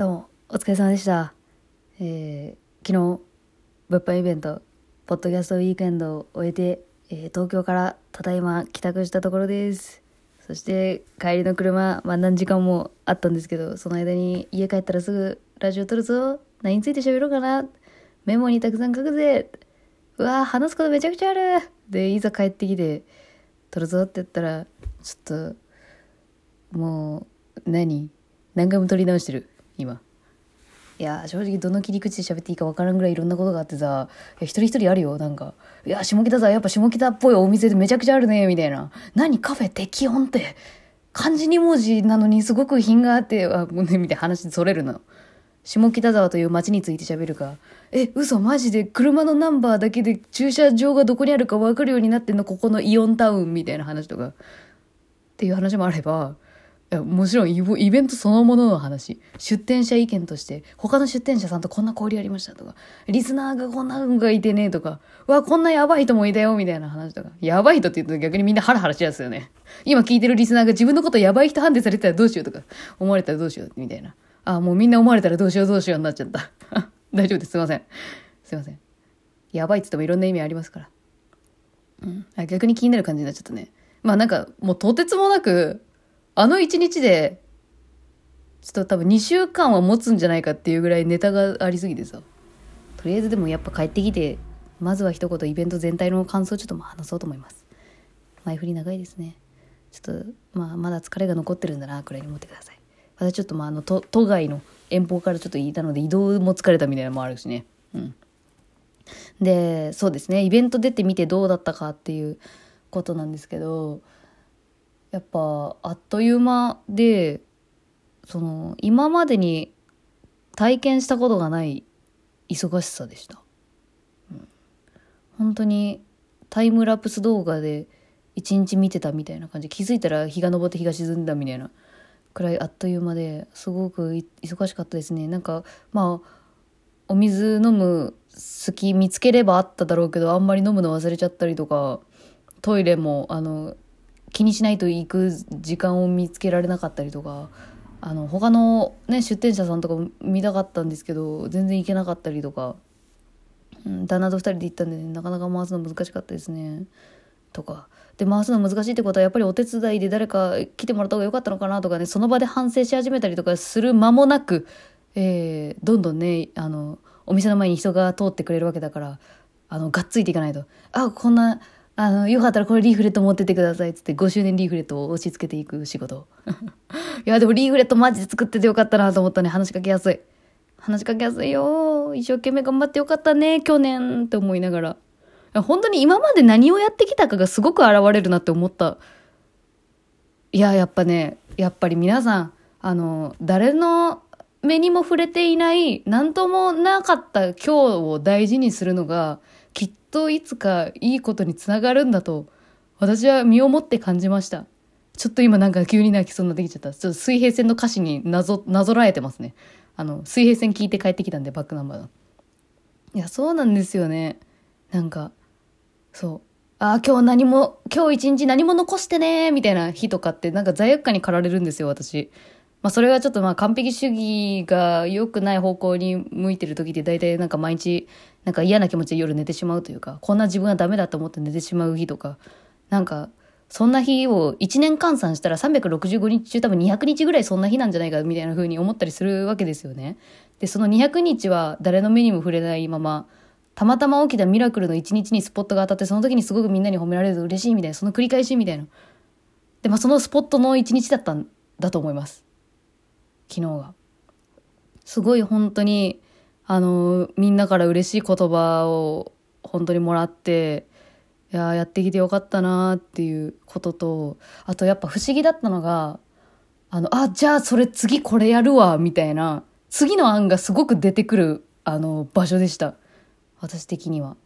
どうも、お疲れ様でした。えー昨日、物販イベント、ポッドキャストウィークエンドを終えて、えー東京からただいま帰宅したところです。そして、帰りの車、まあ何時間もあったんですけど、その間に家帰ったらすぐラジオ撮るぞ。何について喋ろうかな。メモにたくさん書くぜ。うわー話すことめちゃくちゃある。で、いざ帰ってきて、撮るぞって言ったら、ちょっと、もう、何？何回も撮り直してる、今。いや正直どの切り口で喋っていいか分からんぐらいいろんなことがあってさ。いや一人一人あるよなんか「いや下北沢やっぱ下北っぽいお店でめちゃくちゃあるね」みたいな「何カフェ適温って。漢字2文字なのにすごく品があってあもうね」みたいな話それるの。下北沢という街について喋るか。え嘘マジで？車のナンバーだけで駐車場がどこにあるか分かるようになってんの？ここのイオンタウンみたいな話とか。っていう話もあればもちろんイベントそのものの話。出店者意見として他の出店者さんとこんな交流ありましたとか。リスナーがこんなのがいてねとか。うわこんなやばい人もいたよみたいな話とか。やばい人って言うと逆にみんなハラハラしやすいよね。今聞いてるリスナーが自分のことやばい人判定されてたらどうしようとか。思われたらどうしようみたいな。あもうみんな思われたらどうしようどうしようになっちゃった。大丈夫です。すいません。すいません。やばいって言ってもいろんな意味ありますから。うん。逆に気になる感じになっちゃったね。まあなんかもうとてつもなくあの一日で、ちょっと多分2週間は持つんじゃないかっていうぐらいネタがありすぎてさ。とりあえずでもやっぱ帰ってきて、まずは一言イベント全体の感想ちょっと話そうと思います。前振り長いですね。ちょっと、まあまだ疲れが残ってるんだな、くらいに思ってください。私ちょっとまああの、都外の遠方からちょっといたので移動も疲れたみたいなのもあるしね。うん。で、そうですね、イベント出てみてどうだったかっていうことなんですけど、やっぱあっという間でその今までに体験したことがない忙しさでした、うん、本当にタイムラプス動画で一日見てたみたいな感じ気づいたら日が昇って日が沈んだみたいなくらいあっという間ですごく忙しかったですね。なんかまあお水飲む隙見つければあっただろうけどあんまり飲むの忘れちゃったりとかトイレもあの気にしないと行く時間を見つけられなかったりとかあの他の、ね、出店者さんとか見たかったんですけど全然行けなかったりとか、うん、旦那と2人で行ったんで、ね、なかなか回すの難しかったですね。とか。で回すの難しいってことはやっぱりお手伝いで誰か来てもらった方が良かったのかなとかねその場で反省し始めたりとかする間もなく、えー、どんどんねあのお店の前に人が通ってくれるわけだからあのがっついていかないと。あこんなあの、よかったらこれリーフレット持ってってくださいっつって5周年リーフレットを押し付けていく仕事。いや、でもリーフレットマジで作っててよかったなと思ったね。話しかけやすい。話しかけやすいよ。一生懸命頑張ってよかったね、去年って思いながら。本当に今まで何をやってきたかがすごく現れるなって思った。いや、やっぱね、やっぱり皆さん、あの、誰の目にも触れていない、なんともなかった今日を大事にするのが、といつかいいことにつながるんだと私は身をもって感じました。ちょっと今なんか急に泣きそうになってきちゃった。ちょっと水平線の歌詞になぞなぞらえてますね。あの水平線聞いて帰ってきたんでバックナンバーのいやそうなんですよね。なんかそう。ああ今日何も今日一日何も残してねみたいな日とかってなんか罪悪感に駆られるんですよ私。まあそれはちょっとまあ完璧主義が良くない方向に向いてる時って大体なんか毎日なんか嫌な気持ちで夜寝てしまうというか、こんな自分はダメだと思って寝てしまう日とか、なんかそんな日を1年換算したら365日中多分200日ぐらいそんな日なんじゃないかみたいな風に思ったりするわけですよね。で、その200日は誰の目にも触れないまま、たまたま起きたミラクルの1日にスポットが当たってその時にすごくみんなに褒められると嬉しいみたいな、その繰り返しみたいな。で、まあそのスポットの1日だったんだと思います。昨日が。すごい本当に、あの、みんなから嬉しい言葉を本当にもらって、いややってきてよかったなっていうことと、あとやっぱ不思議だったのが、あの、あ、じゃあそれ次これやるわ、みたいな、次の案がすごく出てくる、あの、場所でした。私的には。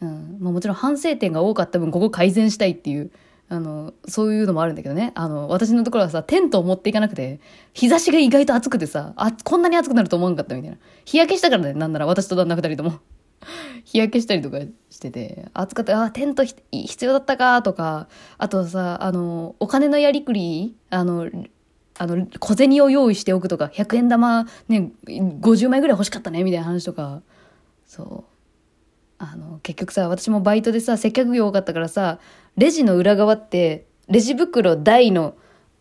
うん。まあもちろん反省点が多かった分、ここ改善したいっていう、あの、そういうのもあるんだけどね。あの、私のところはさ、テントを持っていかなくて、日差しが意外と暑くてさ、あ、こんなに暑くなると思わなかったみたいな。日焼けしたからね、なんなら私と旦那二人とも。日焼けしたりとかしてて、暑かった、あ、テント必要だったかとか、あとさ、あの、お金のやりくり、あの、あの、小銭を用意しておくとか、100円玉ね、50枚ぐらい欲しかったね、みたいな話とか、そう。あの、結局さ、私もバイトでさ、接客業多かったからさ、レジの裏側って、レジ袋大の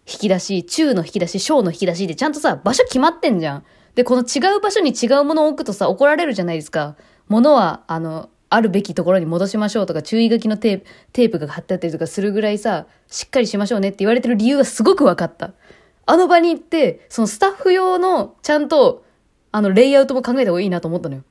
引き出し、中の引き出し、小の引き出しでちゃんとさ、場所決まってんじゃん。で、この違う場所に違うものを置くとさ、怒られるじゃないですか。物は、あの、あるべきところに戻しましょうとか、注意書きのテープ、テープが貼ってあったりとかするぐらいさ、しっかりしましょうねって言われてる理由がすごく分かった。あの場に行って、そのスタッフ用の、ちゃんと、あの、レイアウトも考えた方がいいなと思ったのよ。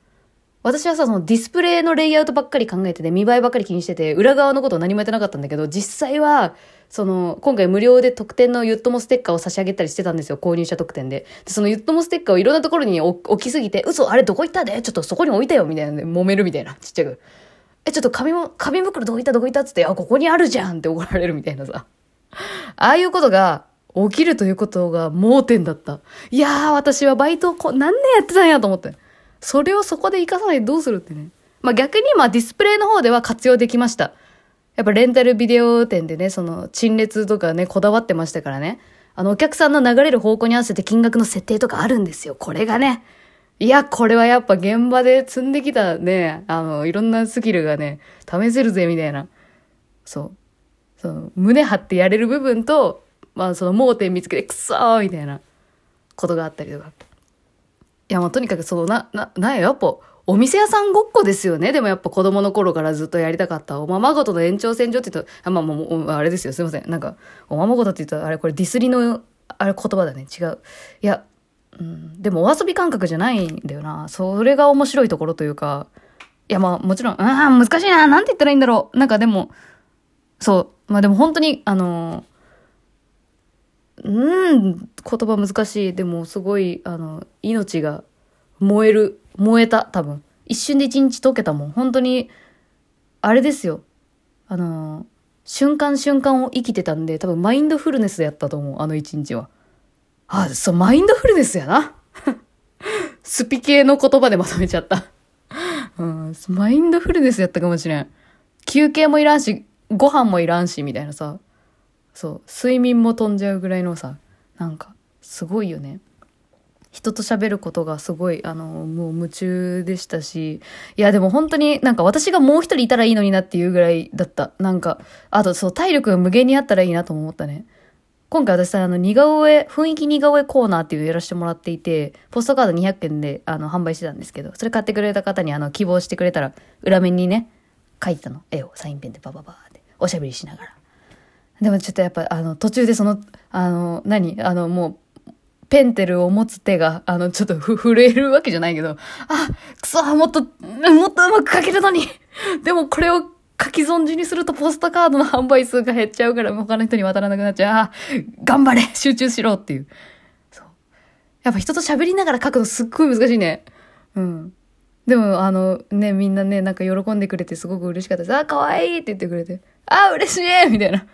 私はさ、そのディスプレイのレイアウトばっかり考えてて、見栄えばっかり気にしてて、裏側のことを何もやってなかったんだけど、実際は、その、今回無料で特典のユットモステッカーを差し上げたりしてたんですよ、購入者特典で。で、そのユットモステッカーをいろんなところに置きすぎて、嘘、あれどこ行ったで？ちょっとそこに置いたよみたいなで、揉めるみたいな、ちっちゃく。え、ちょっと紙も、紙袋どこ行ったどこ行ったっつって、あ、ここにあるじゃんって怒られるみたいなさ。ああいうことが、起きるということが盲点だった。いやー、私はバイトこ、何年やってたんやと思って。それをそこで活かさないでどうするってね。まあ逆にまあディスプレイの方では活用できました。やっぱレンタルビデオ店でね、その陳列とかね、こだわってましたからね。あのお客さんの流れる方向に合わせて金額の設定とかあるんですよ。これがね。いや、これはやっぱ現場で積んできたね、あの、いろんなスキルがね、試せるぜ、みたいな。そう。その、胸張ってやれる部分と、まあその盲点見つけて、くそーみたいなことがあったりとか。いや、もうとにかくその、な、な、なやっぱ、お店屋さんごっこですよね。でもやっぱ子供の頃からずっとやりたかった。おままごとの延長線上って言うと、あ、まあもう、あれですよ。すいません。なんか、おままごとって言うと、あれこれディスりの、あれ言葉だね。違う。いや、うん、でもお遊び感覚じゃないんだよな。それが面白いところというか、いやまあもちろん、うん、難しいな。なんて言ったらいいんだろう。なんかでも、そう。まあでも本当に、あのうん、言葉難しい。でもすごい、あの、命が燃える、燃えた、多分。一瞬で一日溶けたもん。本当に、あれですよ。あの、瞬間瞬間を生きてたんで、多分マインドフルネスやったと思う、あの一日は。あ、そう、マインドフルネスやな。スピ系の言葉でまとめちゃった。うん、マインドフルネスやったかもしれん。休憩もいらんし、ご飯もいらんし、みたいなさ。そう、睡眠も飛んじゃうぐらいのさ、なんか、すごいよね。人と喋ることがすごい、あの、もう夢中でしたし、いや、でも本当になんか私がもう一人いたらいいのになっていうぐらいだった。なんか、あとそう、体力が無限にあったらいいなと思ったね。今回私さ、あの、似顔絵、雰囲気似顔絵コーナーっていうのをやらせてもらっていて、ポストカード200件で、あの、販売してたんですけど、それ買ってくれた方に、あの、希望してくれたら、裏面にね、書いたの。絵をサインペンでバババーって、おしゃべりしながら。でもちょっとやっぱ、あの、途中でその、あの、何あの、もう、ペンテルを持つ手が、あの、ちょっとふ、震えるわけじゃないけど、あ、くそ、もっと、もっとうまく書けるのにでもこれを書き損じにするとポストカードの販売数が減っちゃうから他の人に渡らなくなっちゃう。あ、頑張れ集中しろっていう。そう。やっぱ人と喋りながら書くのすっごい難しいね。うん。でも、あの、ね、みんなね、なんか喜んでくれてすごく嬉しかったです。あ、可愛いって言ってくれて。あ、嬉しいみたいな。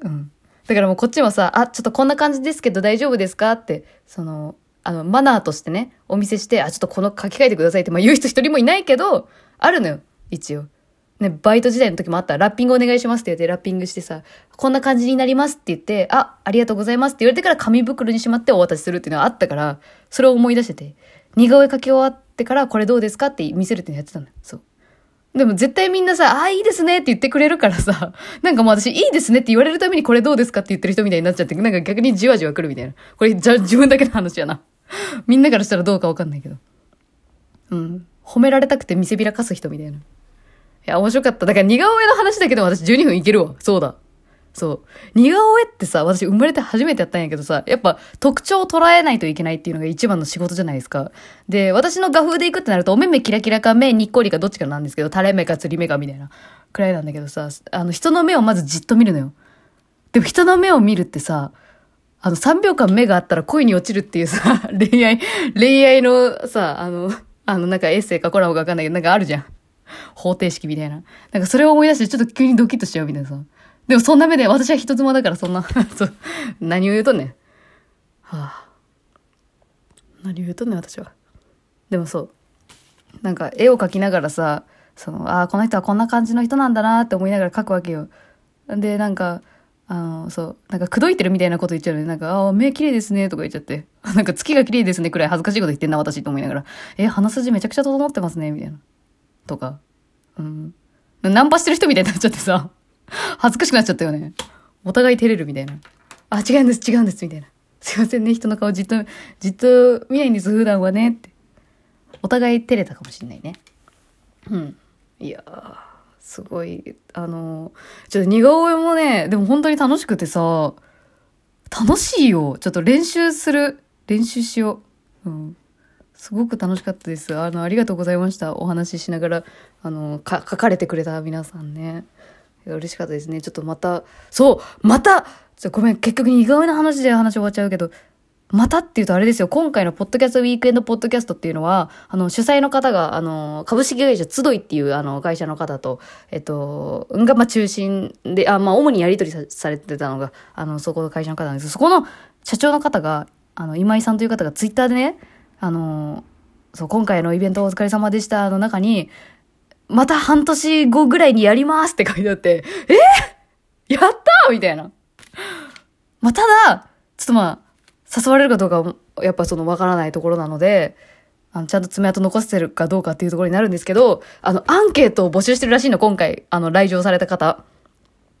うん。だからもうこっちもさ、あ、ちょっとこんな感じですけど大丈夫ですか？って、その、あの、マナーとしてね、お見せして、あ、ちょっとこの書き換えてくださいって、まあ言う人一人もいないけど、あるのよ、一応。ね、バイト時代の時もあった、ラッピングお願いしますって言って、ラッピングしてさ、こんな感じになりますって言って、あ、ありがとうございますって言われてから紙袋にしまってお渡しするっていうのがあったから、それを思い出してて、似顔絵描き終わってからこれどうですか？って見せるっていうのやってたのよ。そう。でも絶対みんなさ、ああ、いいですねって言ってくれるからさ、なんかもう私、いいですねって言われるためにこれどうですかって言ってる人みたいになっちゃって、なんか逆にじわじわ来るみたいな。これ、じゃ、自分だけの話やな。みんなからしたらどうかわかんないけど。うん。褒められたくて見せびらかす人みたいな。いや、面白かった。だから似顔絵の話だけでも私12分いけるわ。そうだ。そう。似顔絵ってさ、私生まれて初めてやったんやけどさ、やっぱ特徴を捉えないといけないっていうのが一番の仕事じゃないですか。で、私の画風で行くってなると、お目目キラキラか目にっこりかどっちかなんですけど、垂れ目か釣り目かみたいなくらいなんだけどさ、あの人の目をまずじっと見るのよ。でも人の目を見るってさ、あの3秒間目があったら恋に落ちるっていうさ、恋愛、恋愛のさ、あの、あのなんかエッセイかコラボかわかんないけど、なんかあるじゃん。方程式みたいな。なんかそれを思い出してちょっと急にドキッとしちゃうみたいなさ。でもそんな目で、私は人妻だからそんな そう、何を言うとんねん。はあ。何を言うとんねん、私は。でもそう。なんか絵を描きながらさ、その、ああ、この人はこんな感じの人なんだなって思いながら描くわけよ。で、なんか、あの、そう、なんか口説いてるみたいなこと言っちゃうのね。なんか、ああ、目綺麗ですね、とか言っちゃって。なんか月が綺麗ですね、くらい恥ずかしいこと言ってんな、私と思いながら。え、鼻筋めちゃくちゃ整ってますね、みたいな。とか。うん。ナンパしてる人みたいになっちゃってさ、恥ずかしくなっちゃったよね。お互い照れるみたいな。あ、違うんです、違うんです、みたいな。すいませんね、人の顔じっと、じっと見ないんです、普段はね、って。お互い照れたかもしんないね。うん。いやー。すごい、あの、ちょっと似顔絵もね、でも本当に楽しくてさ、楽しいよ。ちょっと練習する。練習しよう。うん。すごく楽しかったです。あの、ありがとうございました。お話ししながら、あの、か、書かれてくれた皆さんね。嬉しかったですね。ちょっとまた、そう、またごめん、結局似顔絵の話で話終わっちゃうけど、またっていうとあれですよ、今回のポッドキャストウィークエンドポッドキャストっていうのは、あの、主催の方が、あの、株式会社集いっていう、あの、会社の方と、えっと、が、まあ、中心で、あ、まあ、主にやり取りされてたのが、あの、そこの会社の方なんですそこの社長の方が、あの、今井さんという方がツイッターでね、あの、そう、今回のイベントお疲れ様でしたの中に、また半年後ぐらいにやりますって書いてあって、え？やったみたいな。まあ、ただ、ちょっとまあ、誘われるかどうかはやっぱそのわからないところなので、あの、ちゃんと爪痕残してるかどうかっていうところになるんですけど、あの、アンケートを募集してるらしいの、今回、あの、来場された方。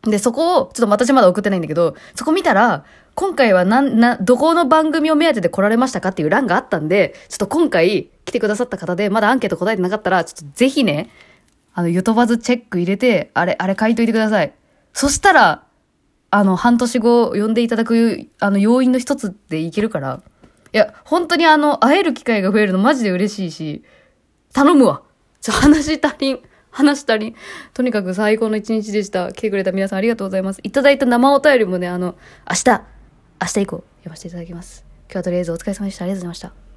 で、そこを、ちょっと私まだ送ってないんだけど、そこ見たら、今回はなん、な、どこの番組を目当てで来られましたかっていう欄があったんで、ちょっと今回来てくださった方で、まだアンケート答えてなかったら、ちょっとぜひね、あの、ゆとばずチェック入れて、あれ、あれ書いといてください。そしたら、あの、半年後呼んでいただく、あの、要因の一つでいけるから。いや、本当にあの、会える機会が増えるのマジで嬉しいし、頼むわ。ちょ、話足りん。話したり。とにかく最高の一日でした。来てくれた皆さんありがとうございます。いただいた生お便りもね、あの、明日、明日以降、読ませていただきます。今日はとりあえずお疲れ様でした。ありがとうございました。